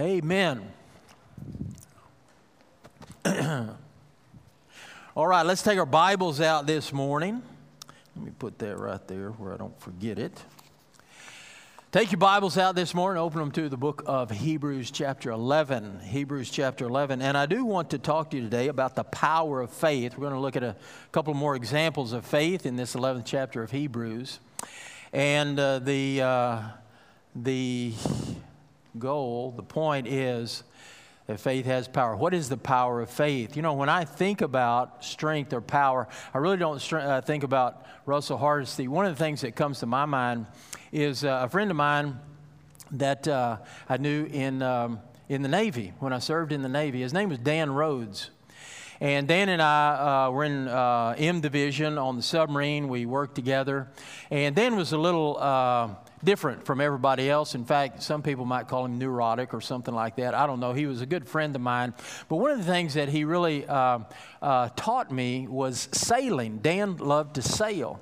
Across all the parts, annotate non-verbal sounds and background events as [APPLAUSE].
Amen. [CLEARS THROAT] All right, let's take our Bibles out this morning. Let me put that right there where I don't forget it. Take your Bibles out this morning, open them to the book of Hebrews, chapter 11. Hebrews, chapter 11. And I do want to talk to you today about the power of faith. We're going to look at a couple more examples of faith in this 11th chapter of Hebrews. And uh, the, uh, the goal, the point is that faith has power. What is the power of faith? You know, when I think about strength or power, I really don't uh, think about Russell Hardesty. One of the things that comes to my mind is uh, a friend of mine that uh, I knew in, um, in the Navy when I served in the Navy. His name was Dan Rhodes. And Dan and I uh, were in uh, M Division on the submarine. We worked together. And Dan was a little uh, different from everybody else. In fact, some people might call him neurotic or something like that. I don't know. He was a good friend of mine. But one of the things that he really uh, uh, taught me was sailing. Dan loved to sail.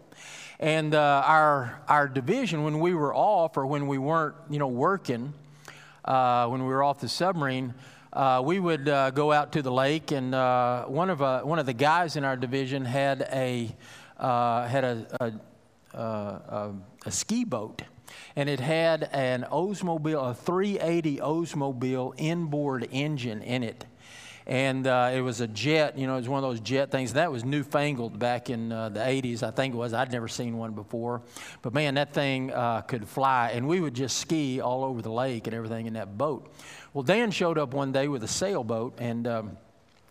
And uh, our, our division, when we were off or when we weren't, you know, working, uh, when we were off the submarine, uh, we would uh, go out to the lake, and one of one of the guys in our division had a had a a, a a, ski boat, and it had an Oldsmobile, a 380 Oldsmobile inboard engine in it and uh, it was a jet. You know, it was one of those jet things. That was newfangled back in uh, the 80s, I think it was. I'd never seen one before, but man, that thing uh, could fly, and we would just ski all over the lake and everything in that boat. Well, Dan showed up one day with a sailboat, and um,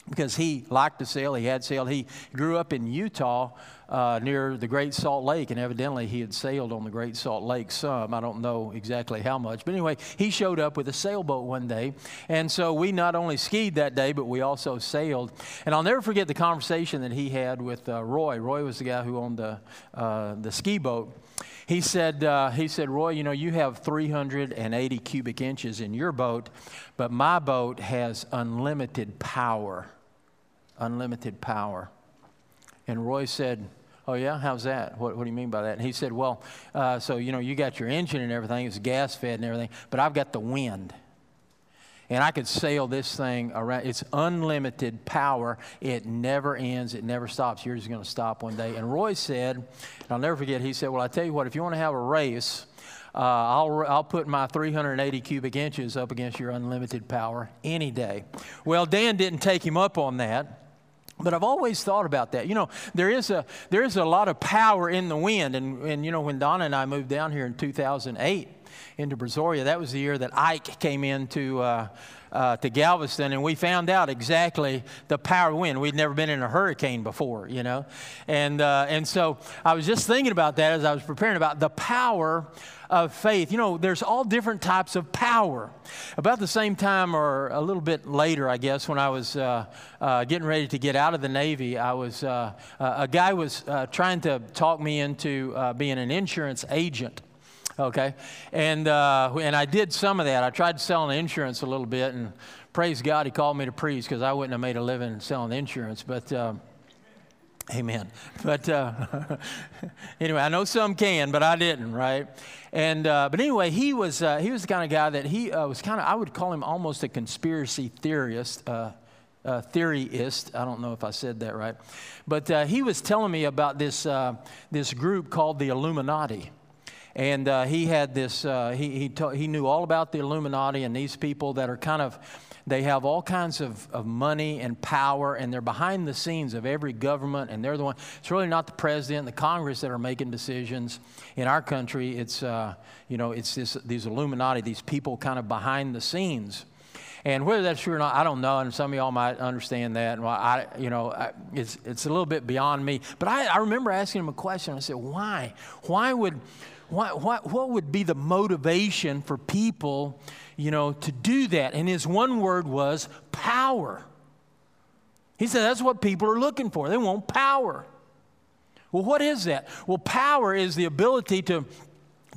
because he liked to sail, he had sailed. He grew up in Utah uh, near the Great Salt Lake, and evidently he had sailed on the Great Salt Lake some. I don't know exactly how much. But anyway, he showed up with a sailboat one day. And so we not only skied that day, but we also sailed. And I'll never forget the conversation that he had with uh, Roy. Roy was the guy who owned the, uh, the ski boat. He said, uh, he said, Roy, you know, you have 380 cubic inches in your boat, but my boat has unlimited power. Unlimited power. And Roy said, Oh, yeah? How's that? What, what do you mean by that? And he said, Well, uh, so, you know, you got your engine and everything, it's gas fed and everything, but I've got the wind. And I could sail this thing around. It's unlimited power. It never ends. It never stops. Yours is going to stop one day. And Roy said, and I'll never forget, he said, Well, I tell you what, if you want to have a race, uh, I'll, I'll put my 380 cubic inches up against your unlimited power any day. Well, Dan didn't take him up on that. But I've always thought about that. You know, there is a, there is a lot of power in the wind. And, and, you know, when Donna and I moved down here in 2008 into Brazoria, that was the year that Ike came into uh, uh, to Galveston, and we found out exactly the power of wind. We'd never been in a hurricane before, you know. And, uh, and so I was just thinking about that as I was preparing about the power of faith. You know, there's all different types of power. About the same time, or a little bit later, I guess, when I was uh, uh, getting ready to get out of the Navy, I was uh, uh a guy was uh, trying to talk me into uh, being an insurance agent. Okay, and and I did some of that. I tried selling insurance a little bit, and praise God, he called me to preach because I wouldn't have made a living selling insurance, but. Amen. [LAUGHS] But uh, [LAUGHS] anyway, I know some can, but I didn't, right? And uh, but anyway, he was uh, he was the kind of guy that he uh, was kind of I would call him almost a conspiracy theorist. Uh, uh, theorist. I don't know if I said that right, but he was telling me about this this group called the Illuminati, and he had this. he he, ta- he knew all about the Illuminati and these people that are kind of they have all kinds of, of money and power, and they're behind the scenes of every government, and they're the one. It's really not the president, and the Congress that are making decisions. In our country, it's, uh, you know, it's this, these Illuminati, these people kind of behind the scenes. And whether that's true or not, I don't know. And some of y'all might understand that. And I, you know, I, it's, it's a little bit beyond me. But I, I remember asking him a question. I said, why? Why would, why, why, what would be the motivation for people you know, to do that. And his one word was power. He said that's what people are looking for. They want power. Well, what is that? Well, power is the ability to,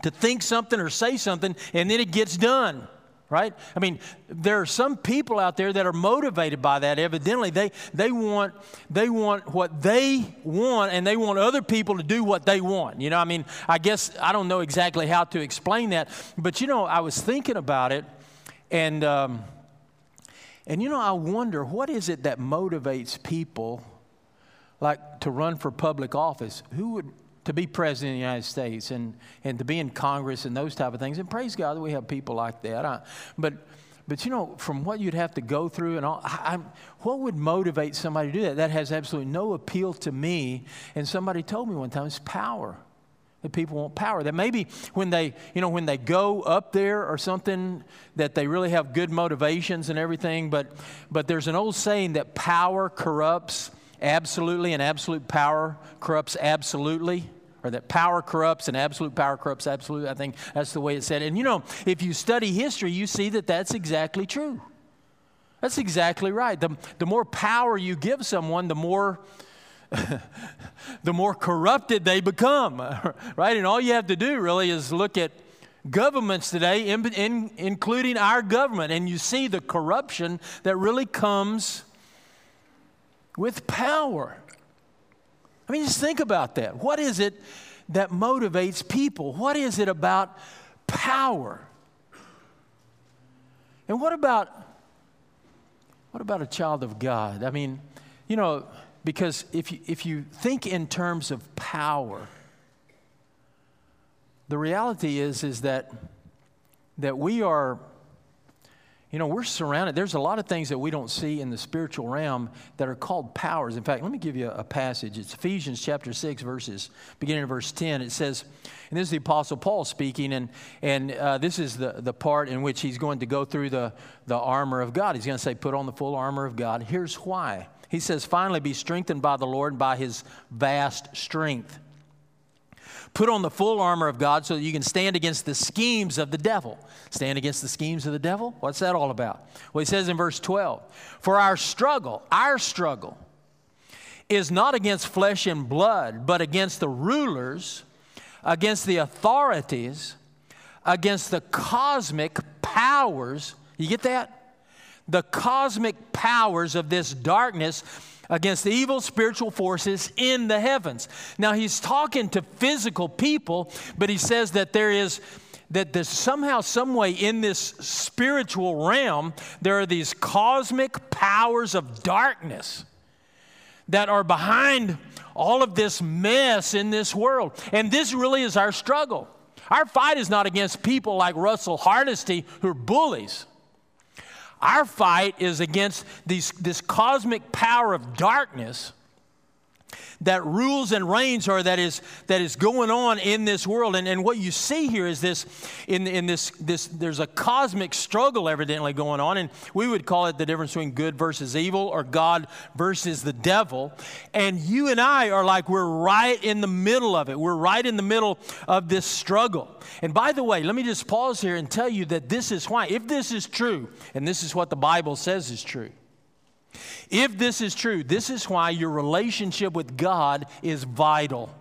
to think something or say something and then it gets done right? I mean, there are some people out there that are motivated by that. Evidently, they, they, want, they want what they want and they want other people to do what they want. You know, I mean, I guess I don't know exactly how to explain that, but you know, I was thinking about it And, um, and you know, I wonder what is it that motivates people like to run for public office? Who would to be president of the United States and, and to be in Congress and those type of things? And praise God that we have people like that. I, but but you know, from what you'd have to go through and all, I, what would motivate somebody to do that? That has absolutely no appeal to me. And somebody told me one time it's power. That people want power. That maybe when they, you know, when they go up there or something, that they really have good motivations and everything. But, but there's an old saying that power corrupts absolutely, and absolute power corrupts absolutely or that power corrupts and absolute power corrupts absolute. I think that's the way it's said. And you know, if you study history, you see that that's exactly true. That's exactly right. The, the more power you give someone, the more [LAUGHS] the more corrupted they become, [LAUGHS] right? And all you have to do really is look at governments today, in, in, including our government, and you see the corruption that really comes with power. I mean, just think about that. What is it that motivates people? What is it about power? And what about what about a child of God? I mean, you know, because if you, if you think in terms of power, the reality is is that that we are you know, we're surrounded. There's a lot of things that we don't see in the spiritual realm that are called powers. In fact, let me give you a, passage. It's Ephesians chapter 6, verses, beginning of verse 10. It says, and this is the Apostle Paul speaking, and, and uh, this is the, the part in which he's going to go through the, the armor of God. He's going to say, put on the full armor of God. Here's why. He says, finally, be strengthened by the Lord and by his vast strength Put on the full armor of God so that you can stand against the schemes of the devil. Stand against the schemes of the devil? What's that all about? Well, he says in verse 12 For our struggle, our struggle, is not against flesh and blood, but against the rulers, against the authorities, against the cosmic powers. You get that? The cosmic powers of this darkness against the evil spiritual forces in the heavens. Now, he's talking to physical people, but he says that there is that there's somehow, some way in this spiritual realm, there are these cosmic powers of darkness that are behind all of this mess in this world. And this really is our struggle. Our fight is not against people like Russell Hardesty who are bullies. Our fight is against these, this cosmic power of darkness that rules and reigns or that is that is going on in this world. And, and what you see here is this in, in this this there's a cosmic struggle evidently going on. And we would call it the difference between good versus evil or god versus the devil. And you and i are like we're right in the middle of it. We're right in the middle of this struggle. And by the way let me just pause here and tell you that this is why if this is true and this is what the bible says is true if this is true, this is why your relationship with God is vital.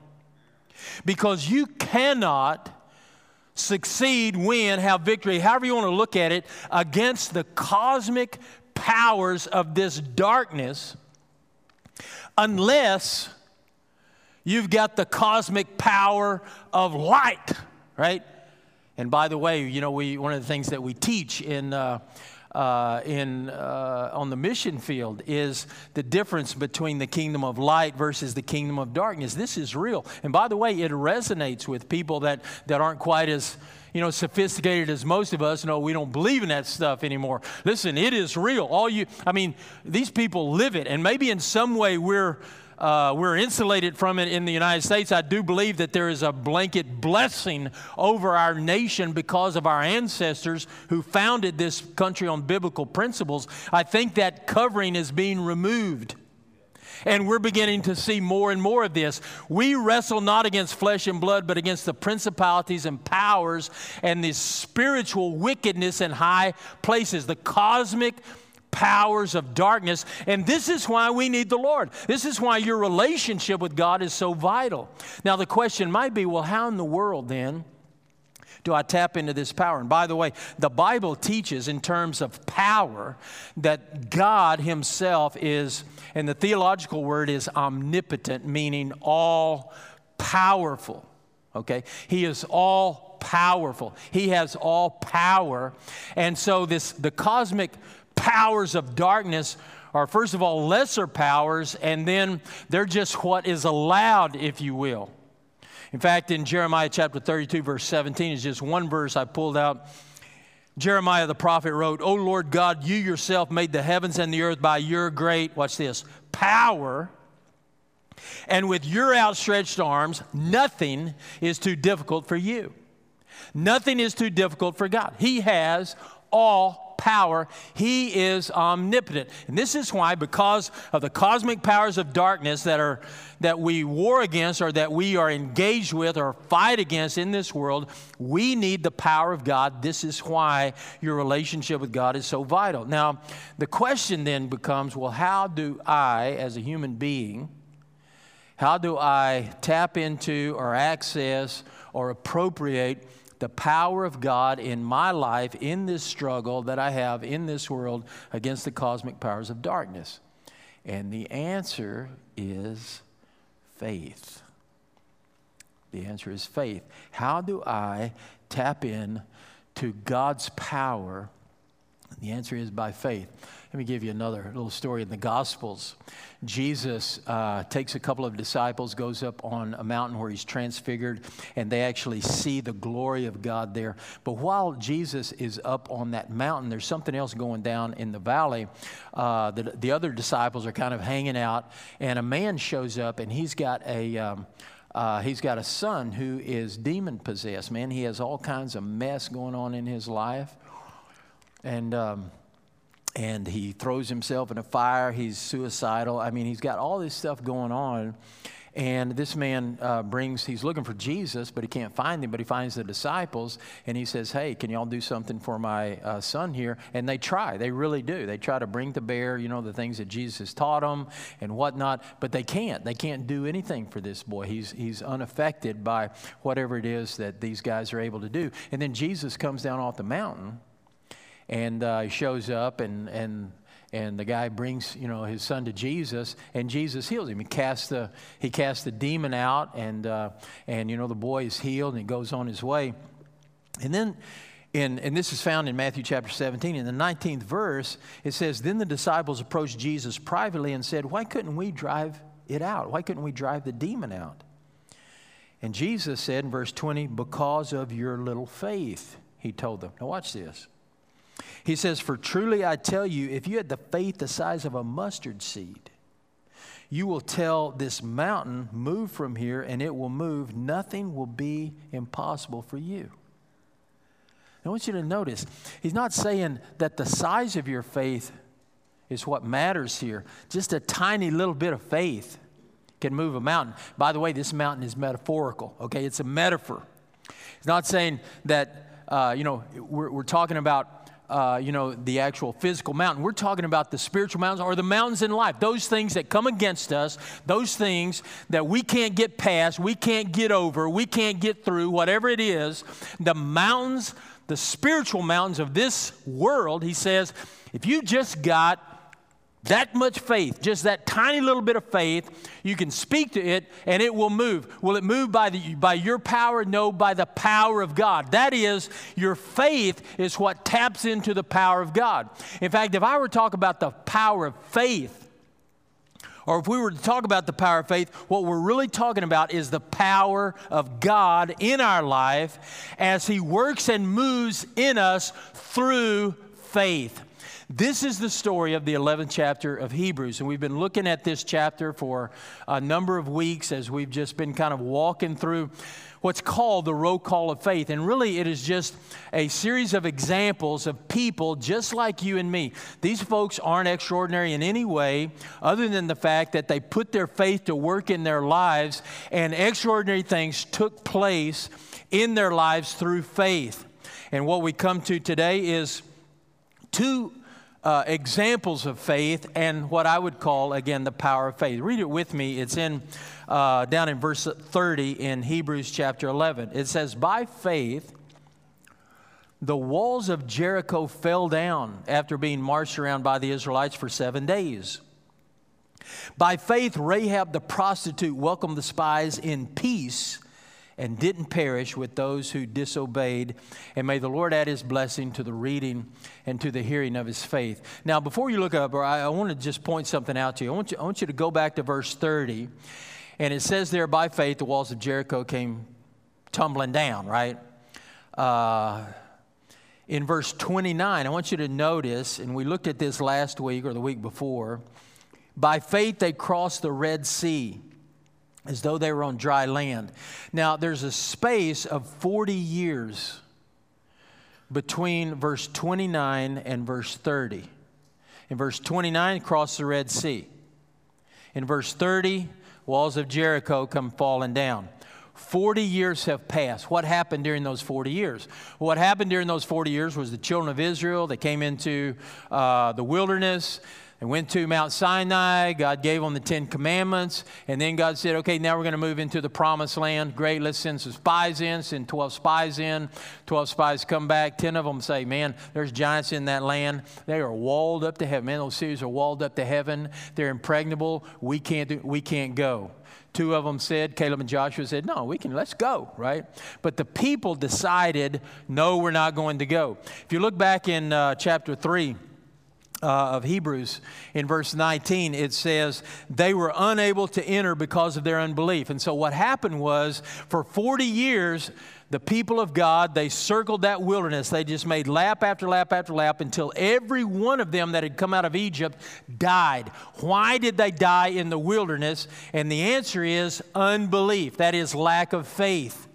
Because you cannot succeed, win, have victory, however you want to look at it, against the cosmic powers of this darkness unless you've got the cosmic power of light, right? And by the way, you know, we, one of the things that we teach in. Uh, uh, in, uh, on the mission field is the difference between the kingdom of light versus the kingdom of darkness. This is real. And by the way, it resonates with people that, that aren't quite as you know, sophisticated as most of us. No, we don't believe in that stuff anymore. Listen, it is real. All you, I mean, these people live it, and maybe in some way we're uh, we're insulated from it in the United States. I do believe that there is a blanket blessing over our nation because of our ancestors who founded this country on biblical principles. I think that covering is being removed. And we're beginning to see more and more of this. We wrestle not against flesh and blood, but against the principalities and powers and the spiritual wickedness in high places, the cosmic powers of darkness. And this is why we need the Lord. This is why your relationship with God is so vital. Now, the question might be well, how in the world then? do I tap into this power? And by the way, the Bible teaches in terms of power that God Himself is, and the theological word is omnipotent, meaning all powerful. Okay? He is all powerful. He has all power. And so this the cosmic powers of darkness are first of all lesser powers and then they're just what is allowed if you will. In fact, in Jeremiah chapter 32 verse 17 is just one verse I pulled out. Jeremiah the prophet wrote, "O Lord God, you yourself made the heavens and the earth by your great, watch this, power." And with your outstretched arms, nothing is too difficult for you. Nothing is too difficult for God. He has all power. He is omnipotent. And this is why, because of the cosmic powers of darkness that are that we war against or that we are engaged with or fight against in this world, we need the power of God. This is why your relationship with God is so vital. Now, the question then becomes well, how do I, as a human being, how do I tap into or access or appropriate the power of God in my life in this struggle that I have in this world against the cosmic powers of darkness? And the answer is faith. The answer is faith. How do I tap in to God's power? The answer is by faith. Let me give you another little story in the Gospels. Jesus uh, takes a couple of disciples, goes up on a mountain where he's transfigured, and they actually see the glory of God there. But while Jesus is up on that mountain, there's something else going down in the valley. Uh, the, the other disciples are kind of hanging out, and a man shows up, and he's got a. Um, uh, he's got a son who is demon possessed, man. He has all kinds of mess going on in his life. And um, and he throws himself in a fire. He's suicidal. I mean, he's got all this stuff going on. And this man uh, brings, he's looking for Jesus, but he can't find him, but he finds the disciples, and he says, Hey, can y'all do something for my uh, son here? And they try, they really do. They try to bring to bear, you know, the things that Jesus taught them and whatnot, but they can't. They can't do anything for this boy. He's, he's unaffected by whatever it is that these guys are able to do. And then Jesus comes down off the mountain and uh, he shows up and and and the guy brings you know his son to Jesus and Jesus heals him. He casts the he casts the demon out and uh, and you know the boy is healed and he goes on his way. And then in, and this is found in Matthew chapter 17. In the 19th verse, it says, Then the disciples approached Jesus privately and said, Why couldn't we drive it out? Why couldn't we drive the demon out? And Jesus said in verse 20, Because of your little faith, he told them. Now, watch this. He says, For truly I tell you, if you had the faith the size of a mustard seed, you will tell this mountain, Move from here, and it will move. Nothing will be impossible for you. I want you to notice, he's not saying that the size of your faith is what matters here. Just a tiny little bit of faith can move a mountain. By the way, this mountain is metaphorical, okay? It's a metaphor. He's not saying that, uh, you know, we're, we're talking about uh, you know, the actual physical mountain. We're talking about the spiritual mountains or the mountains in life. Those things that come against us, those things that we can't get past, we can't get over, we can't get through, whatever it is. The mountains, the spiritual mountains of this world, he says, if you just got that much faith, just that tiny little bit of faith, you can speak to it and it will move. Will it move by, the, by your power? No, by the power of God. That is, your faith is what taps into the power of God. In fact, if I were to talk about the power of faith, or if we were to talk about the power of faith, what we're really talking about is the power of God in our life as He works and moves in us through faith. This is the story of the 11th chapter of Hebrews. And we've been looking at this chapter for a number of weeks as we've just been kind of walking through what's called the roll call of faith. And really, it is just a series of examples of people just like you and me. These folks aren't extraordinary in any way, other than the fact that they put their faith to work in their lives, and extraordinary things took place in their lives through faith. And what we come to today is two uh, examples of faith and what I would call, again, the power of faith. Read it with me. It's in uh, down in verse 30 in Hebrews chapter 11. It says, By faith, the walls of Jericho fell down after being marched around by the Israelites for seven days. By faith, Rahab the prostitute welcomed the spies in peace and didn't perish with those who disobeyed. And may the Lord add his blessing to the reading and to the hearing of his faith. Now, before you look up, I, I want to just point something out to you. I want you. I want you to go back to verse 30. And it says there, by faith, the walls of Jericho came tumbling down, right? Uh, in verse 29, I want you to notice, and we looked at this last week or the week before, by faith they crossed the Red Sea as though they were on dry land. Now, there's a space of 40 years between verse 29 and verse 30. In verse 29, cross the Red Sea. In verse 30, walls of Jericho come falling down. 40 years have passed. What happened during those 40 years? What happened during those 40 years was the children of Israel, they came into uh, the wilderness. They went to Mount Sinai. God gave them the Ten Commandments. And then God said, okay, now we're going to move into the promised land. Great, let's send some spies in. Send 12 spies in. 12 spies come back. 10 of them say, man, there's giants in that land. They are walled up to heaven. Man, those cities are walled up to heaven. They're impregnable. We can't, do, we can't go. Two of them said, Caleb and Joshua said, No, we can, let's go, right? But the people decided, No, we're not going to go. If you look back in uh, chapter 3, uh, of Hebrews in verse 19, it says, they were unable to enter because of their unbelief. And so what happened was, for 40 years, the people of God, they circled that wilderness. They just made lap after lap after lap until every one of them that had come out of Egypt died. Why did they die in the wilderness? And the answer is unbelief. That is lack of faith.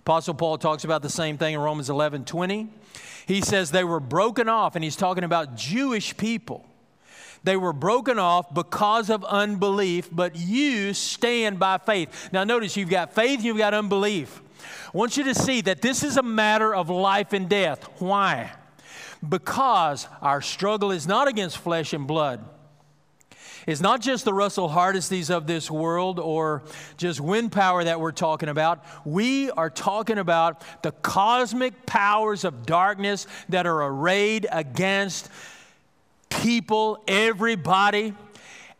Apostle Paul talks about the same thing in Romans 11 20. He says they were broken off, and he's talking about Jewish people. They were broken off because of unbelief, but you stand by faith. Now, notice you've got faith, you've got unbelief. I want you to see that this is a matter of life and death. Why? Because our struggle is not against flesh and blood it's not just the Russell Hardestys of this world or just wind power that we're talking about. We are talking about the cosmic powers of darkness that are arrayed against people, everybody.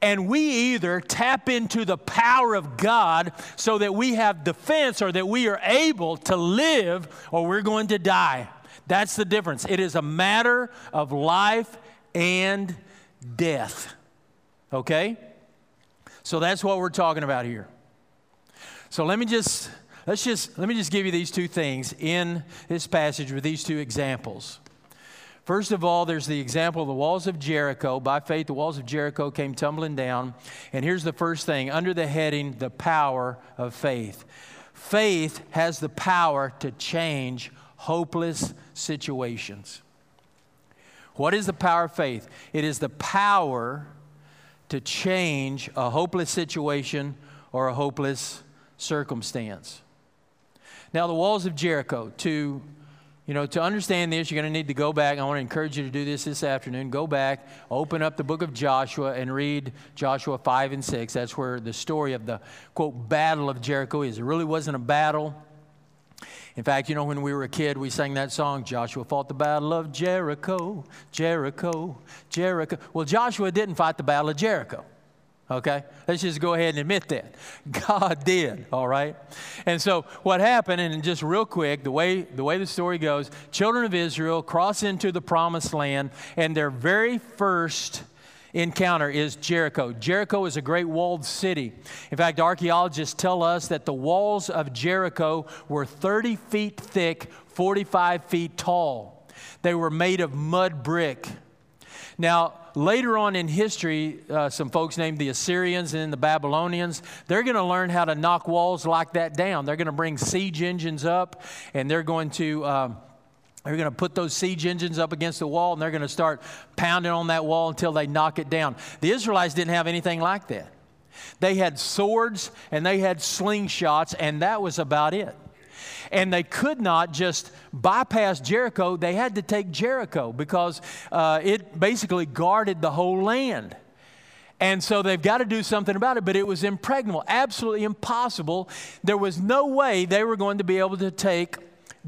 And we either tap into the power of God so that we have defense or that we are able to live or we're going to die. That's the difference. It is a matter of life and death. Okay? So that's what we're talking about here. So let me just let's just let me just give you these two things in this passage with these two examples. First of all, there's the example of the walls of Jericho. By faith, the walls of Jericho came tumbling down. And here's the first thing under the heading, the power of faith. Faith has the power to change hopeless situations. What is the power of faith? It is the power to change a hopeless situation or a hopeless circumstance. Now, the walls of Jericho, to you know, to understand this, you're going to need to go back. I want to encourage you to do this this afternoon. Go back, open up the book of Joshua, and read Joshua 5 and 6. That's where the story of the, quote, battle of Jericho is. It really wasn't a battle, in fact, you know, when we were a kid, we sang that song, Joshua fought the battle of Jericho, Jericho, Jericho. Well, Joshua didn't fight the battle of Jericho. Okay? Let's just go ahead and admit that. [LAUGHS] God did, all right? And so what happened, and just real quick, the way the way the story goes, children of Israel cross into the promised land, and their very first encounter is Jericho. Jericho is a great walled city. In fact, archaeologists tell us that the walls of Jericho were 30 feet thick, 45 feet tall. They were made of mud brick. Now, later on in history, uh, some folks named the Assyrians and the Babylonians, they're going to learn how to knock walls like that down. They're going to bring siege engines up and they're going to. Um, they're going to put those siege engines up against the wall and they're going to start pounding on that wall until they knock it down. The Israelites didn't have anything like that. They had swords and they had slingshots, and that was about it. And they could not just bypass Jericho, they had to take Jericho because uh, it basically guarded the whole land. And so they've got to do something about it, but it was impregnable, absolutely impossible. There was no way they were going to be able to take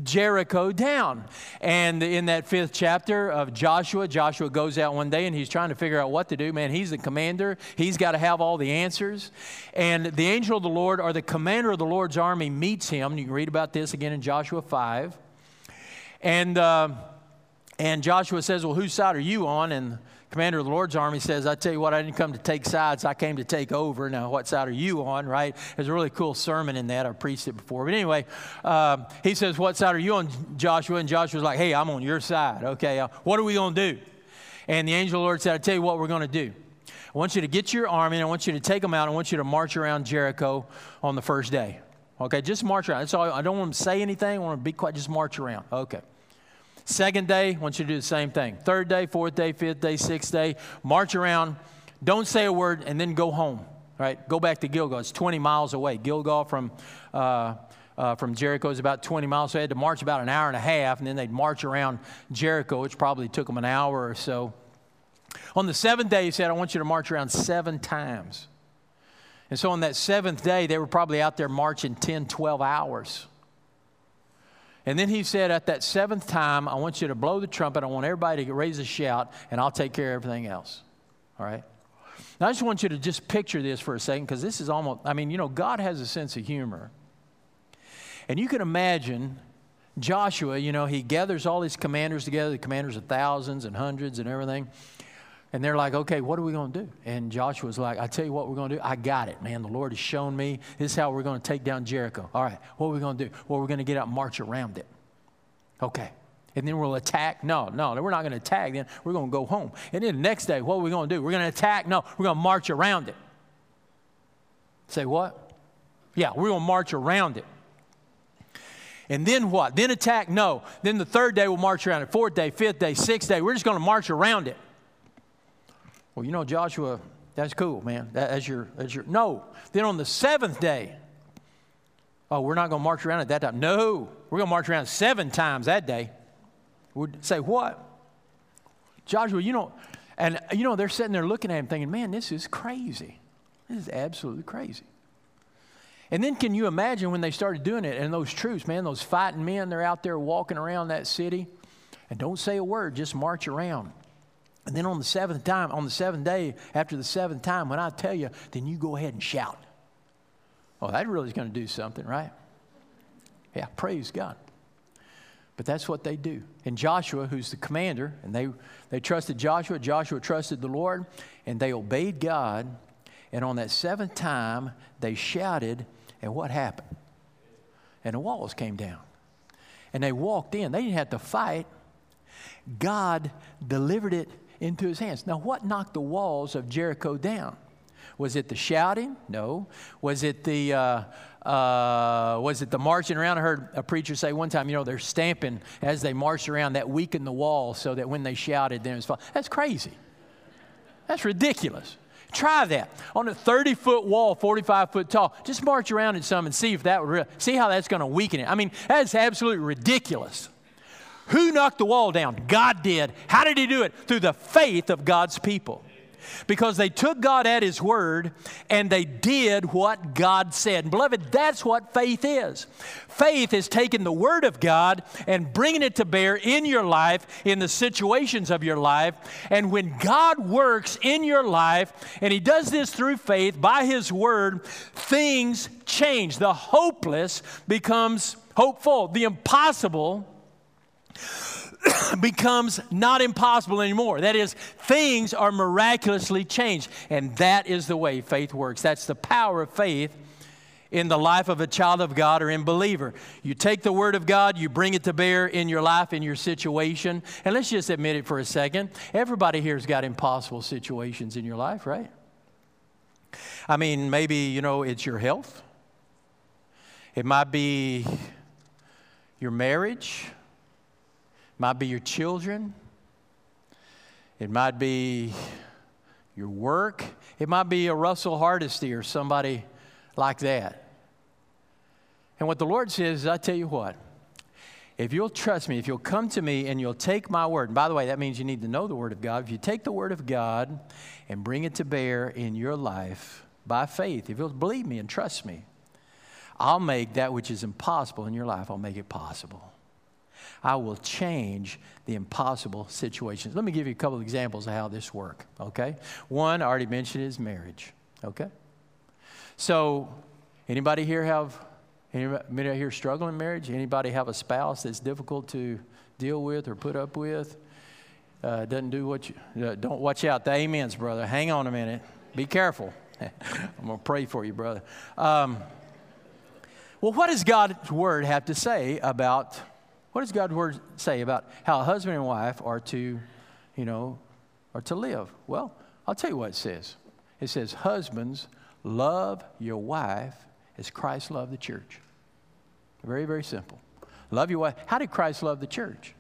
Jericho down. And in that fifth chapter of Joshua, Joshua goes out one day and he's trying to figure out what to do. Man, he's the commander, he's got to have all the answers. And the angel of the Lord, or the commander of the Lord's army, meets him. You can read about this again in Joshua 5. And, uh, and Joshua says, Well, whose side are you on? And commander of the Lord's army says, I tell you what, I didn't come to take sides, I came to take over. Now, what side are you on, right? There's a really cool sermon in that. I've preached it before. But anyway, uh, he says, What side are you on, Joshua? And Joshua's like, Hey, I'm on your side. Okay, uh, what are we going to do? And the angel of the Lord said, I tell you what we're going to do. I want you to get your army and I want you to take them out. I want you to march around Jericho on the first day. Okay, just march around. That's all. I don't want to say anything. I want to be quiet. Just march around. Okay. Second day, I want you to do the same thing. Third day, fourth day, fifth day, sixth day, march around. Don't say a word and then go home. Right? Go back to Gilgal. It's 20 miles away. Gilgal from uh, uh, from Jericho is about 20 miles. So they had to march about an hour and a half, and then they'd march around Jericho, which probably took them an hour or so. On the seventh day, he said, I want you to march around seven times. And so on that seventh day, they were probably out there marching 10, 12 hours. And then he said, At that seventh time, I want you to blow the trumpet. I want everybody to raise a shout, and I'll take care of everything else. All right? Now, I just want you to just picture this for a second because this is almost, I mean, you know, God has a sense of humor. And you can imagine Joshua, you know, he gathers all his commanders together, the commanders of thousands and hundreds and everything. And they're like, okay, what are we going to do? And Joshua's like, I tell you what we're going to do. I got it, man. The Lord has shown me. This is how we're going to take down Jericho. All right, what are we going to do? Well, we're going to get out and march around it. Okay. And then we'll attack. No, no, we're not going to attack. Then we're going to go home. And then the next day, what are we going to do? We're going to attack. No, we're going to march around it. Say what? Yeah, we're going to march around it. And then what? Then attack? No. Then the third day we'll march around it. Fourth day, fifth day, sixth day, we're just going to march around it. Well, you know, Joshua, that's cool, man. That, that's your, that's your. No. Then on the seventh day, oh, we're not going to march around at that time. No, we're going to march around seven times that day. We'd say, what? Joshua, you know, and you know, they're sitting there looking at him thinking, man, this is crazy. This is absolutely crazy. And then can you imagine when they started doing it and those troops, man, those fighting men, they're out there walking around that city and don't say a word, just march around. And then on the seventh time, on the seventh day, after the seventh time, when I tell you, then you go ahead and shout. Oh, that really is going to do something, right? Yeah, praise God. But that's what they do. And Joshua, who's the commander, and they, they trusted Joshua, Joshua trusted the Lord, and they obeyed God. And on that seventh time, they shouted, and what happened? And the walls came down. And they walked in. They didn't have to fight. God delivered it into his hands. Now, what knocked the walls of Jericho down? Was it the shouting? No. Was it the uh, uh, was it the marching around? I heard a preacher say one time, you know, they're stamping as they marched around that weakened the wall so that when they shouted, then it was fine. That's crazy. That's ridiculous. Try that on a 30 foot wall, 45 foot tall. Just march around in some and see if that would re- see how that's going to weaken it. I mean, that's absolutely ridiculous. Who knocked the wall down? God did. How did He do it? Through the faith of God's people. Because they took God at His word and they did what God said. And beloved, that's what faith is. Faith is taking the word of God and bringing it to bear in your life, in the situations of your life. And when God works in your life, and He does this through faith by His word, things change. The hopeless becomes hopeful, the impossible [COUGHS] becomes not impossible anymore. That is, things are miraculously changed. And that is the way faith works. That's the power of faith in the life of a child of God or in believer. You take the word of God, you bring it to bear in your life, in your situation. And let's just admit it for a second. Everybody here's got impossible situations in your life, right? I mean, maybe, you know, it's your health. It might be your marriage might be your children. It might be your work. It might be a Russell Hardesty or somebody like that. And what the Lord says is, I tell you what, if you'll trust me, if you'll come to me and you'll take my word, and by the way, that means you need to know the word of God. If you take the word of God and bring it to bear in your life by faith, if you'll believe me and trust me, I'll make that which is impossible in your life, I'll make it possible. I will change the impossible situations. Let me give you a couple of examples of how this works, okay? One, I already mentioned, is marriage, okay? So, anybody here have, anybody here struggling in marriage? Anybody have a spouse that's difficult to deal with or put up with? Uh, doesn't do what you, uh, don't watch out. The amens, brother. Hang on a minute. Be careful. [LAUGHS] I'm going to pray for you, brother. Um, well, what does God's word have to say about what does God's word say about how a husband and wife are to, you know, are to live? Well, I'll tell you what it says. It says, Husbands, love your wife as Christ loved the church. Very, very simple. Love your wife. How did Christ love the church?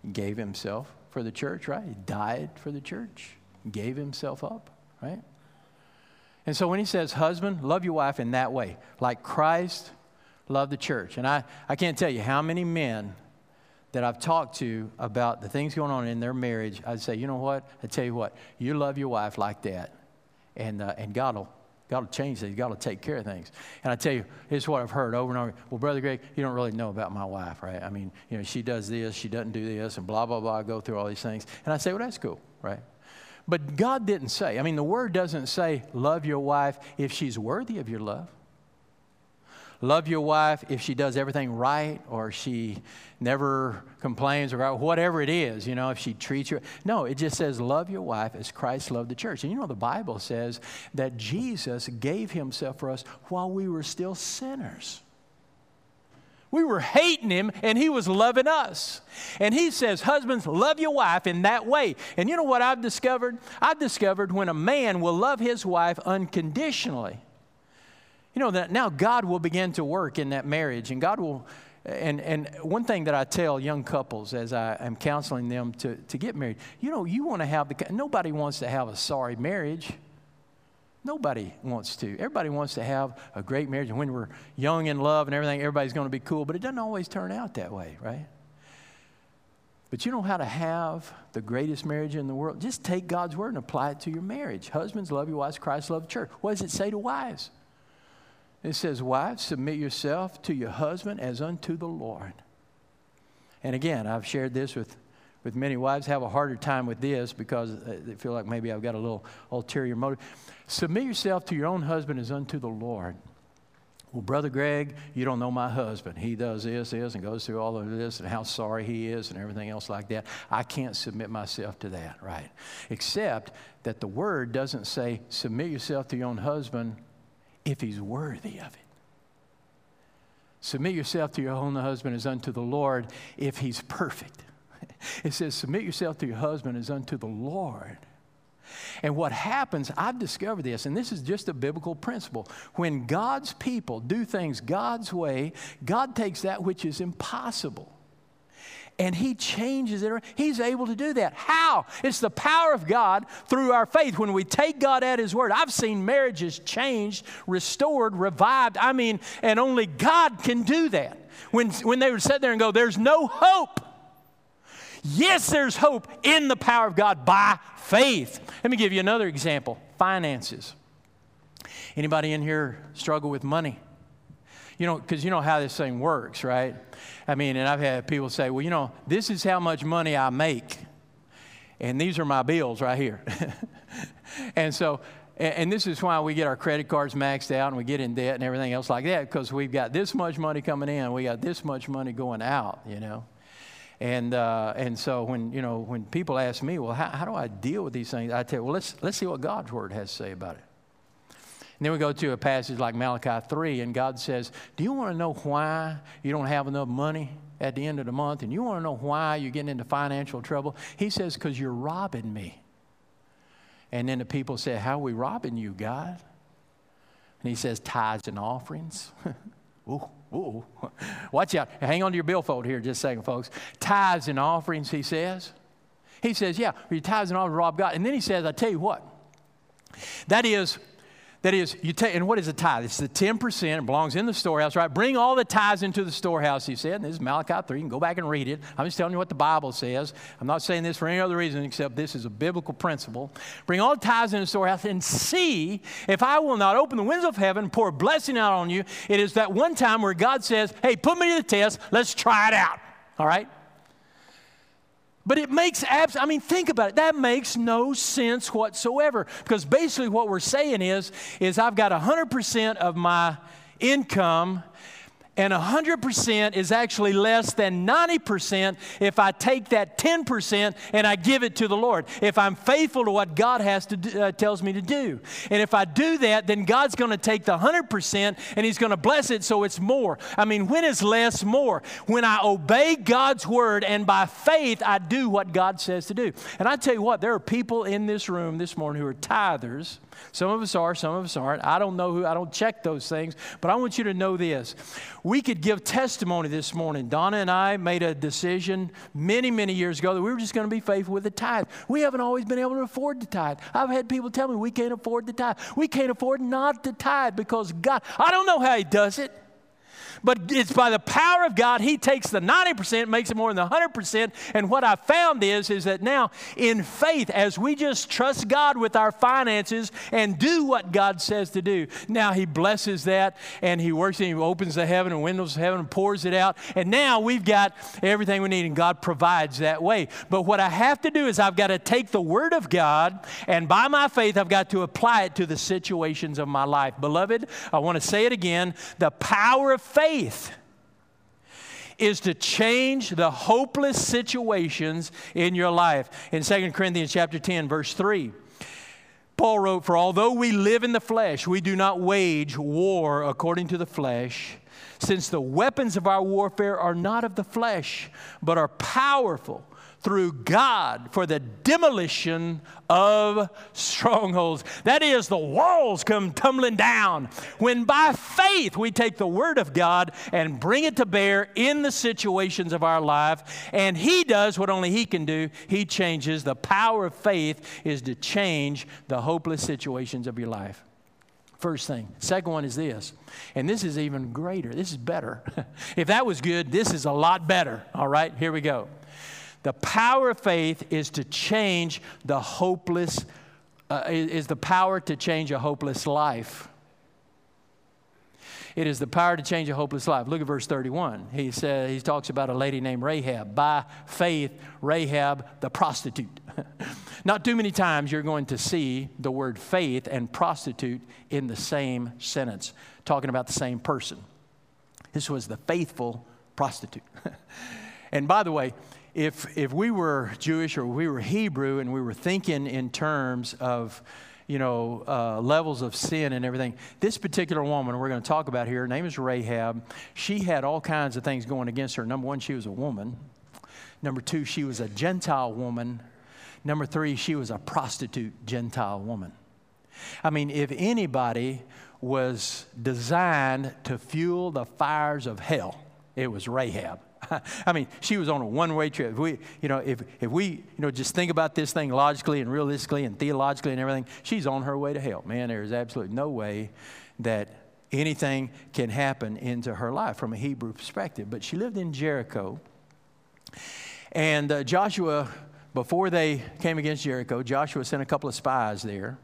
He gave himself for the church, right? He died for the church, gave himself up, right? And so when he says, Husband, love your wife in that way, like Christ loved the church. And I, I can't tell you how many men that I've talked to about the things going on in their marriage, I'd say, you know what? I tell you what, you love your wife like that, and uh, and God will God will change things. God will take care of things. And I tell you, here's what I've heard over and over. Well, brother Greg, you don't really know about my wife, right? I mean, you know, she does this, she doesn't do this, and blah blah blah. I go through all these things, and I say, well, that's cool, right? But God didn't say. I mean, the word doesn't say love your wife if she's worthy of your love. Love your wife if she does everything right or she never complains or whatever it is, you know, if she treats you. No, it just says love your wife as Christ loved the church. And you know, the Bible says that Jesus gave himself for us while we were still sinners. We were hating him and he was loving us. And he says, Husbands, love your wife in that way. And you know what I've discovered? I've discovered when a man will love his wife unconditionally you know that now God will begin to work in that marriage, and God will. And, and one thing that I tell young couples as I am counseling them to, to get married, you know, you want to have the, nobody wants to have a sorry marriage. Nobody wants to. Everybody wants to have a great marriage. And when we're young in love and everything, everybody's going to be cool, but it doesn't always turn out that way, right? But you know how to have the greatest marriage in the world? Just take God's word and apply it to your marriage. Husbands, love your wives, Christ loved the church. What does it say to wives? It says, Wives, submit yourself to your husband as unto the Lord. And again, I've shared this with, with many wives, have a harder time with this because uh, they feel like maybe I've got a little ulterior motive. Submit yourself to your own husband as unto the Lord. Well, Brother Greg, you don't know my husband. He does this, this, and goes through all of this, and how sorry he is, and everything else like that. I can't submit myself to that, right? Except that the word doesn't say, submit yourself to your own husband if he's worthy of it. Submit yourself to your own husband as unto the Lord if he's perfect. [LAUGHS] It says, Submit yourself to your husband as unto the Lord. And what happens, I've discovered this, and this is just a biblical principle. When God's people do things God's way, God takes that which is impossible and He changes it. He's able to do that. How? It's the power of God through our faith. When we take God at His word, I've seen marriages changed, restored, revived. I mean, and only God can do that. When, when they would sit there and go, There's no hope. Yes, there's hope in the power of God by faith. Let me give you another example finances. Anybody in here struggle with money? You know, because you know how this thing works, right? I mean, and I've had people say, well, you know, this is how much money I make, and these are my bills right here. [LAUGHS] and so, and this is why we get our credit cards maxed out and we get in debt and everything else like that because we've got this much money coming in, we got this much money going out, you know. And, uh, and so when, you know, when people ask me, well, how, how do I deal with these things? I tell, well, let's, let's see what God's word has to say about it. And then we go to a passage like Malachi 3, and God says, Do you want to know why you don't have enough money at the end of the month? And you want to know why you're getting into financial trouble? He says, Because you're robbing me. And then the people say, How are we robbing you, God? And he says, Tithes and offerings. [LAUGHS] ooh, ooh. [LAUGHS] Watch out. Hang on to your billfold here just a second, folks. Tithes and offerings, he says. He says, Yeah, your tithes and offerings rob God. And then he says, I tell you what. That is, that is, you take, and what is a tithe? It's the 10%, it belongs in the storehouse, right? Bring all the tithes into the storehouse, he said. And this is Malachi 3. You can go back and read it. I'm just telling you what the Bible says. I'm not saying this for any other reason except this is a biblical principle. Bring all the tithes into the storehouse and see if I will not open the windows of heaven, and pour a blessing out on you. It is that one time where God says, hey, put me to the test, let's try it out. All right? But it makes abs I mean think about it. That makes no sense whatsoever because basically what we're saying is is I've got 100% of my income and 100% is actually less than 90% if I take that 10% and I give it to the Lord. If I'm faithful to what God has to do, uh, tells me to do. And if I do that, then God's going to take the 100% and he's going to bless it so it's more. I mean, when is less more? When I obey God's word and by faith I do what God says to do. And I tell you what, there are people in this room this morning who are tithers some of us are, some of us aren't. I don't know who, I don't check those things, but I want you to know this. We could give testimony this morning. Donna and I made a decision many, many years ago that we were just going to be faithful with the tithe. We haven't always been able to afford the tithe. I've had people tell me we can't afford the tithe. We can't afford not to tithe because God, I don't know how He does it. But it's by the power of God, He takes the 90%, makes it more than the 100%. And what I found is, is that now in faith, as we just trust God with our finances and do what God says to do, now He blesses that and He works and He opens the heaven and windows of heaven and pours it out. And now we've got everything we need and God provides that way. But what I have to do is I've got to take the Word of God and by my faith, I've got to apply it to the situations of my life. Beloved, I want to say it again the power of faith faith is to change the hopeless situations in your life. In 2 Corinthians chapter 10 verse 3, Paul wrote, "For although we live in the flesh, we do not wage war according to the flesh, since the weapons of our warfare are not of the flesh, but are powerful through God for the demolition of strongholds. That is, the walls come tumbling down when by faith we take the Word of God and bring it to bear in the situations of our life. And He does what only He can do He changes. The power of faith is to change the hopeless situations of your life. First thing. Second one is this, and this is even greater. This is better. [LAUGHS] if that was good, this is a lot better. All right, here we go. The power of faith is to change the hopeless, uh, is the power to change a hopeless life. It is the power to change a hopeless life. Look at verse 31. He says he talks about a lady named Rahab. By faith, Rahab the prostitute. [LAUGHS] Not too many times you're going to see the word faith and prostitute in the same sentence, talking about the same person. This was the faithful prostitute. [LAUGHS] and by the way, if, if we were Jewish or we were Hebrew and we were thinking in terms of, you know, uh, levels of sin and everything, this particular woman we're going to talk about here, her name is Rahab. She had all kinds of things going against her. Number one, she was a woman. Number two, she was a Gentile woman. Number three, she was a prostitute Gentile woman. I mean, if anybody was designed to fuel the fires of hell, it was Rahab. [LAUGHS] I mean, she was on a one-way trip. If we, you know, if, if we, you know, just think about this thing logically and realistically and theologically and everything, she's on her way to hell. Man, there is absolutely no way that anything can happen into her life from a Hebrew perspective. But she lived in Jericho. And uh, Joshua, before they came against Jericho, Joshua sent a couple of spies there.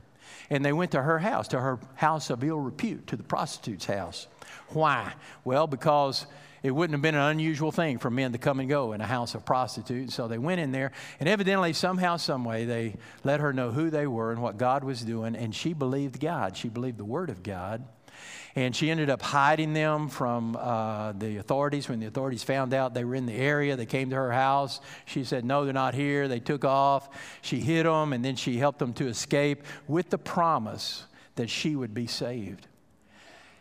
And they went to her house, to her house of ill repute, to the prostitute's house. Why? Well, because it wouldn't have been an unusual thing for men to come and go in a house of prostitutes. So they went in there, and evidently, somehow, someway, they let her know who they were and what God was doing, and she believed God. She believed the Word of God. And she ended up hiding them from uh, the authorities. When the authorities found out they were in the area, they came to her house. She said, No, they're not here. They took off. She hid them, and then she helped them to escape with the promise that she would be saved.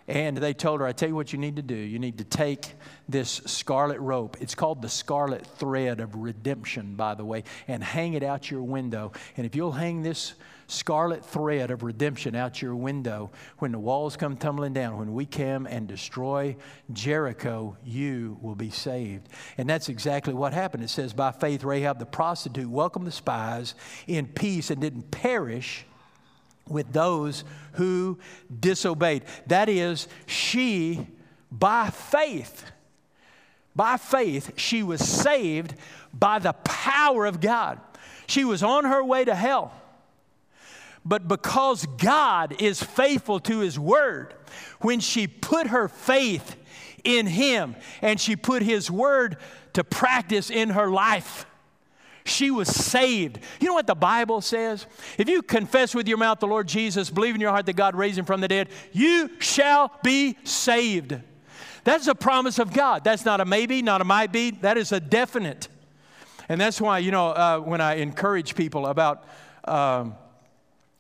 And they told her, I tell you what you need to do. You need to take this scarlet rope. It's called the scarlet thread of redemption, by the way, and hang it out your window. And if you'll hang this scarlet thread of redemption out your window, when the walls come tumbling down, when we come and destroy Jericho, you will be saved. And that's exactly what happened. It says, By faith, Rahab the prostitute welcomed the spies in peace and didn't perish with those who disobeyed. That is, she, by faith, by faith, she was saved by the power of God. She was on her way to hell. But because God is faithful to His word, when she put her faith in Him and she put His word to practice in her life, She was saved. You know what the Bible says? If you confess with your mouth the Lord Jesus, believe in your heart that God raised him from the dead, you shall be saved. That's a promise of God. That's not a maybe, not a might be. That is a definite. And that's why, you know, uh, when I encourage people about, um,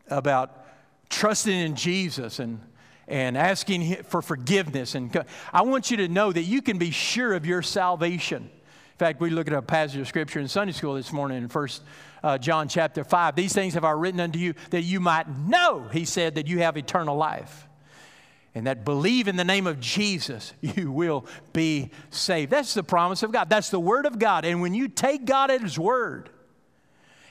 about trusting in Jesus and, and asking for forgiveness, and I want you to know that you can be sure of your salvation. In fact, we look at a passage of scripture in Sunday school this morning in First uh, John chapter 5. These things have I written unto you that you might know, he said, that you have eternal life and that believe in the name of Jesus, you will be saved. That's the promise of God. That's the Word of God. And when you take God at His Word,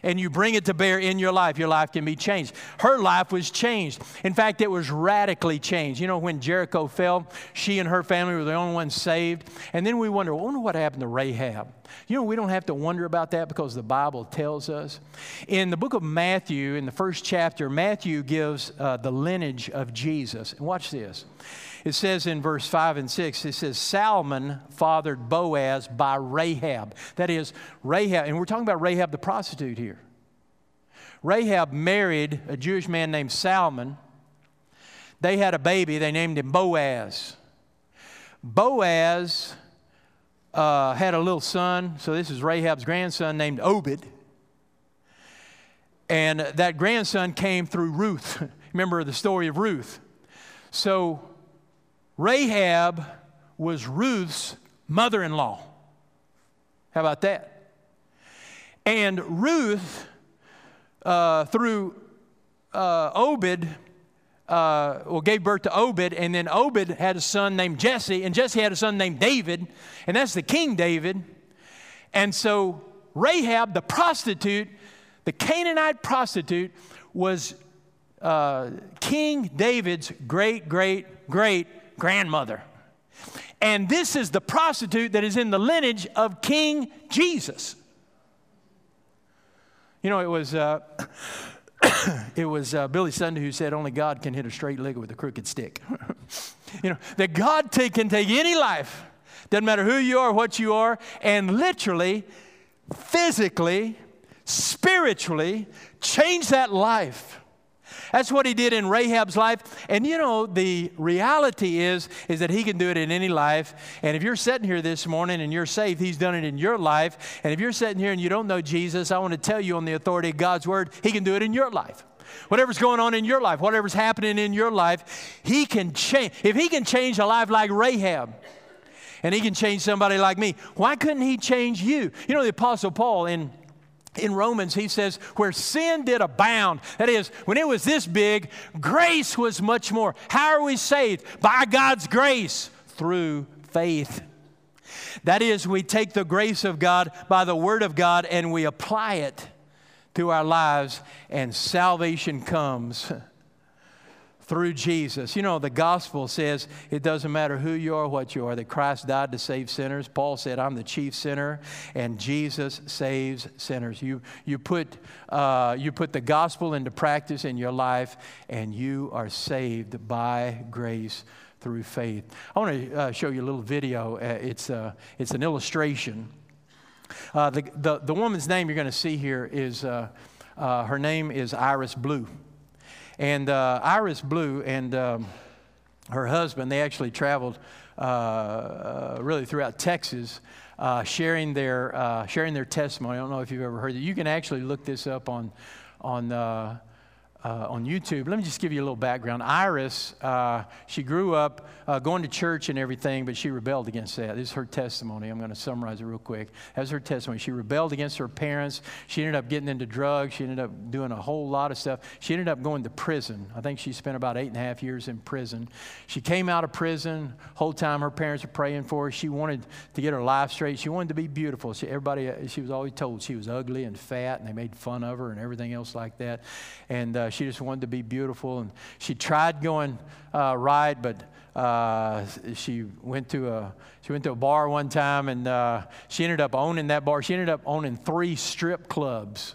and you bring it to bear in your life, your life can be changed. Her life was changed. In fact, it was radically changed. You know, when Jericho fell, she and her family were the only ones saved. And then we wonder, I wonder what happened to Rahab. You know, we don't have to wonder about that because the Bible tells us. In the book of Matthew, in the first chapter, Matthew gives uh, the lineage of Jesus. And watch this. It says in verse 5 and 6, it says, Salmon fathered Boaz by Rahab. That is, Rahab, and we're talking about Rahab the prostitute here. Rahab married a Jewish man named Salmon. They had a baby, they named him Boaz. Boaz uh, had a little son, so this is Rahab's grandson named Obed. And that grandson came through Ruth. [LAUGHS] Remember the story of Ruth. So Rahab was Ruth's mother in law. How about that? And Ruth, uh, through uh, Obed, uh, well, gave birth to Obed, and then Obed had a son named Jesse, and Jesse had a son named David, and that's the King David. And so Rahab, the prostitute, the Canaanite prostitute, was uh, King David's great, great, great grandmother. And this is the prostitute that is in the lineage of King Jesus. You know, it was, uh, [COUGHS] it was uh, Billy Sunday who said, Only God can hit a straight leg with a crooked stick. [LAUGHS] you know, that God take, can take any life, doesn't matter who you are, what you are, and literally, physically, spiritually change that life that's what he did in Rahab's life. And you know, the reality is, is that he can do it in any life. And if you're sitting here this morning and you're saved, he's done it in your life. And if you're sitting here and you don't know Jesus, I want to tell you on the authority of God's word, he can do it in your life. Whatever's going on in your life, whatever's happening in your life, he can change. If he can change a life like Rahab, and he can change somebody like me, why couldn't he change you? You know, the Apostle Paul in in Romans, he says, where sin did abound, that is, when it was this big, grace was much more. How are we saved? By God's grace through faith. That is, we take the grace of God by the Word of God and we apply it to our lives, and salvation comes through Jesus. You know, the gospel says it doesn't matter who you are, what you are, that Christ died to save sinners. Paul said, I'm the chief sinner, and Jesus saves sinners. You, you, put, uh, you put the gospel into practice in your life, and you are saved by grace through faith. I want to uh, show you a little video. Uh, it's, uh, it's an illustration. Uh, the, the, the woman's name you're going to see here is, uh, uh, her name is Iris Blue. And uh, Iris Blue and um, her husband, they actually traveled uh, uh, really throughout Texas. Uh, sharing their uh, sharing their testimony. I don't know if you've ever heard it. You can actually look this up on on uh, uh, on YouTube. Let me just give you a little background. Iris, uh, she grew up uh, going to church and everything, but she rebelled against that. This is her testimony. I'm going to summarize it real quick. That's her testimony. She rebelled against her parents. She ended up getting into drugs. She ended up doing a whole lot of stuff. She ended up going to prison. I think she spent about eight and a half years in prison. She came out of prison. Whole time her parents were praying for her. She wanted to get her life straight. She wanted to be beautiful. She, everybody, she was always told she was ugly and fat, and they made fun of her and everything else like that. And uh, she just wanted to be beautiful. And she tried going uh, right, but uh, she went to a she went to a bar one time, and uh, she ended up owning that bar. She ended up owning three strip clubs,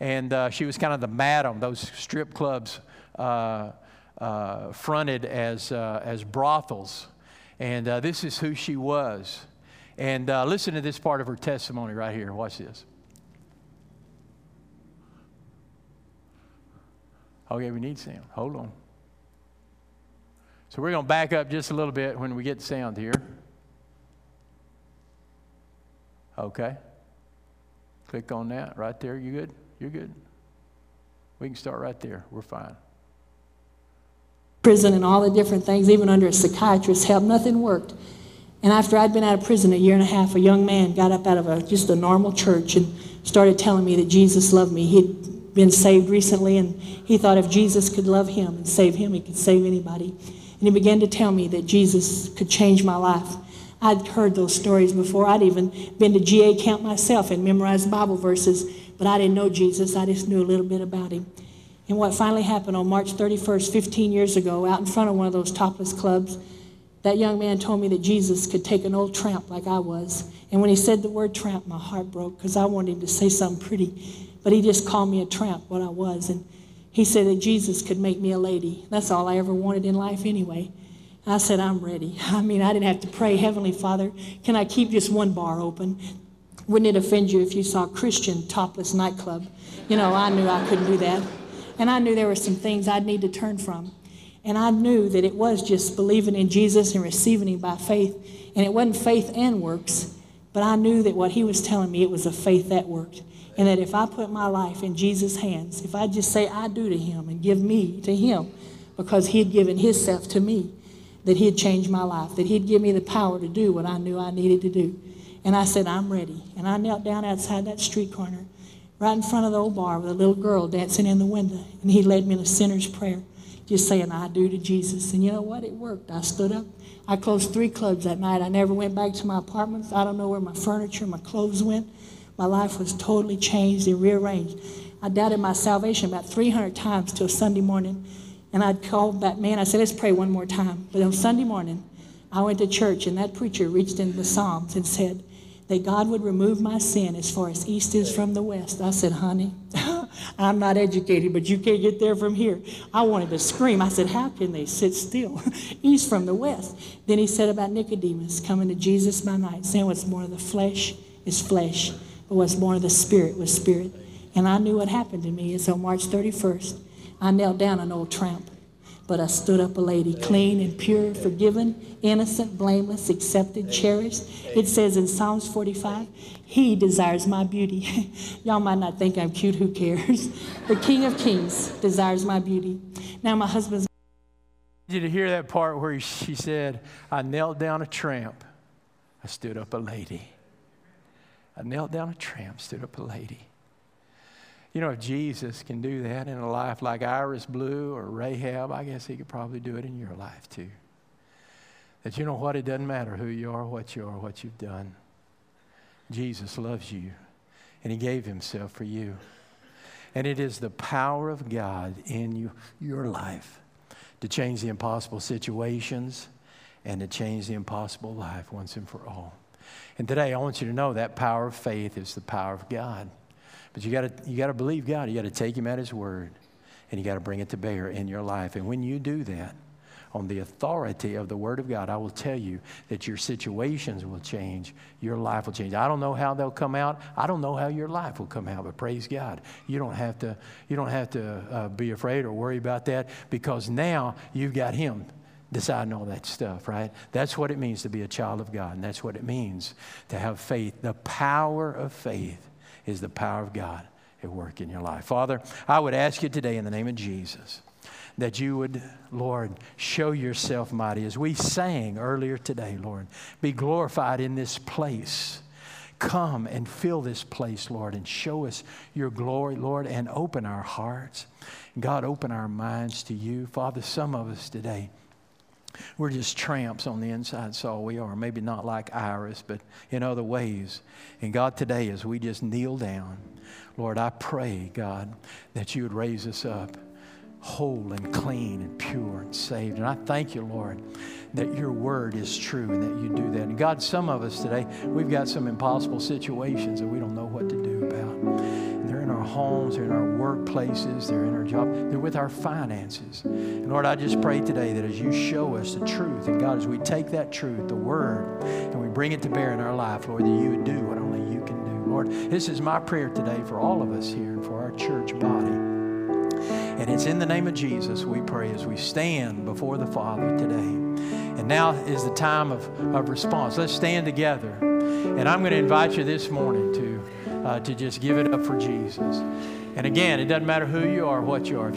and uh, she was kind of the madam. Those strip clubs uh, uh, fronted as as brothels, and this is who she was. And listen to this part of her testimony right here. Watch this. Oh, okay, we need sound. Hold on. So we're going to back up just a little bit when we get sound here. Okay. Click on that right there. You good? You're good. We can start right there. We're fine. Prison and all the different things, even under a psychiatrist, help. Nothing worked. And after I'd been out of prison a year and a half, a young man got up out of a, just a normal church and started telling me that Jesus loved me. He'd been saved recently, and he thought if Jesus could love him and save him, he could save anybody. And he began to tell me that Jesus could change my life. I'd heard those stories before. I'd even been to GA camp myself and memorized Bible verses, but I didn't know Jesus. I just knew a little bit about him. And what finally happened on March 31st, 15 years ago, out in front of one of those topless clubs, that young man told me that Jesus could take an old tramp like I was. And when he said the word tramp, my heart broke because I wanted him to say something pretty. But he just called me a tramp, what I was. And he said that Jesus could make me a lady. That's all I ever wanted in life anyway. I said, I'm ready. [LAUGHS] I mean, I didn't have to pray, Heavenly Father, can I keep just one bar open? Wouldn't it offend you if you saw a Christian topless nightclub? You know, I knew I couldn't do that. And I knew there were some things I'd need to turn from. And I knew that it was just believing in Jesus and receiving Him by faith. And it wasn't faith and works, but I knew that what He was telling me, it was a faith that worked. And that if I put my life in Jesus' hands, if I just say I do to Him and give me to Him, because He had given Himself to me, that He'd change my life, that He'd give me the power to do what I knew I needed to do. And I said, I'm ready. And I knelt down outside that street corner, right in front of the old bar with a little girl dancing in the window. And He led me in a sinner's prayer, just saying, I do to Jesus. And you know what? It worked. I stood up. I closed three clubs that night. I never went back to my apartments. I don't know where my furniture, my clothes went. My life was totally changed and rearranged. I doubted my salvation about 300 times till Sunday morning. And I'd called that man. I said, let's pray one more time. But on Sunday morning, I went to church, and that preacher reached into the Psalms and said that God would remove my sin as far as east is from the west. I said, honey, [LAUGHS] I'm not educated, but you can't get there from here. I wanted to scream. I said, how can they sit still? [LAUGHS] east from the west. Then he said about Nicodemus coming to Jesus by night, saying what's more of the flesh is flesh, but what's born of the spirit was spirit. And I knew what happened to me. It's on March 31st. I knelt down an old tramp, but I stood up a lady, clean and pure, forgiven, innocent, blameless, accepted, cherished. It says in Psalms 45, He desires my beauty. [LAUGHS] Y'all might not think I'm cute, who cares? [LAUGHS] The King of Kings desires my beauty. Now, my husband's. Did you hear that part where she said, I knelt down a tramp, I stood up a lady. I knelt down a tramp, stood up a lady. You know, if Jesus can do that in a life like Iris Blue or Rahab, I guess he could probably do it in your life too. That you know what? It doesn't matter who you are, what you are, what you've done. Jesus loves you, and he gave himself for you. And it is the power of God in you, your life to change the impossible situations and to change the impossible life once and for all. And today, I want you to know that power of faith is the power of God. But you got to you to believe God. You got to take Him at His word, and you got to bring it to bear in your life. And when you do that, on the authority of the Word of God, I will tell you that your situations will change, your life will change. I don't know how they'll come out. I don't know how your life will come out, but praise God, you don't have to. You don't have to uh, be afraid or worry about that because now you've got Him deciding all that stuff, right? That's what it means to be a child of God, and that's what it means to have faith. The power of faith is the power of God at work in your life. Father, I would ask you today in the name of Jesus that you would, Lord, show yourself mighty. As we sang earlier today, Lord, be glorified in this place. Come and fill this place, Lord, and show us your glory, Lord, and open our hearts. God, open our minds to you. Father, some of us today, we're just tramps on the inside, that's all we are. Maybe not like Iris, but in other ways. And God, today, as we just kneel down, Lord, I pray, God, that you would raise us up whole and clean and pure and saved. And I thank you, Lord, that your word is true and that you do that. And God, some of us today, we've got some impossible situations that we don't know what to do about. In our homes, they're in our workplaces, they're in our job, they're with our finances. And Lord, I just pray today that as you show us the truth, and God, as we take that truth, the word, and we bring it to bear in our life, Lord, that you would do what only you can do. Lord, this is my prayer today for all of us here and for our church body. And It's in the name of Jesus we pray as we stand before the Father today. And now is the time of, of response. Let's stand together. And I'm going to invite you this morning to, uh, to just give it up for Jesus. And again, it doesn't matter who you are, what you are.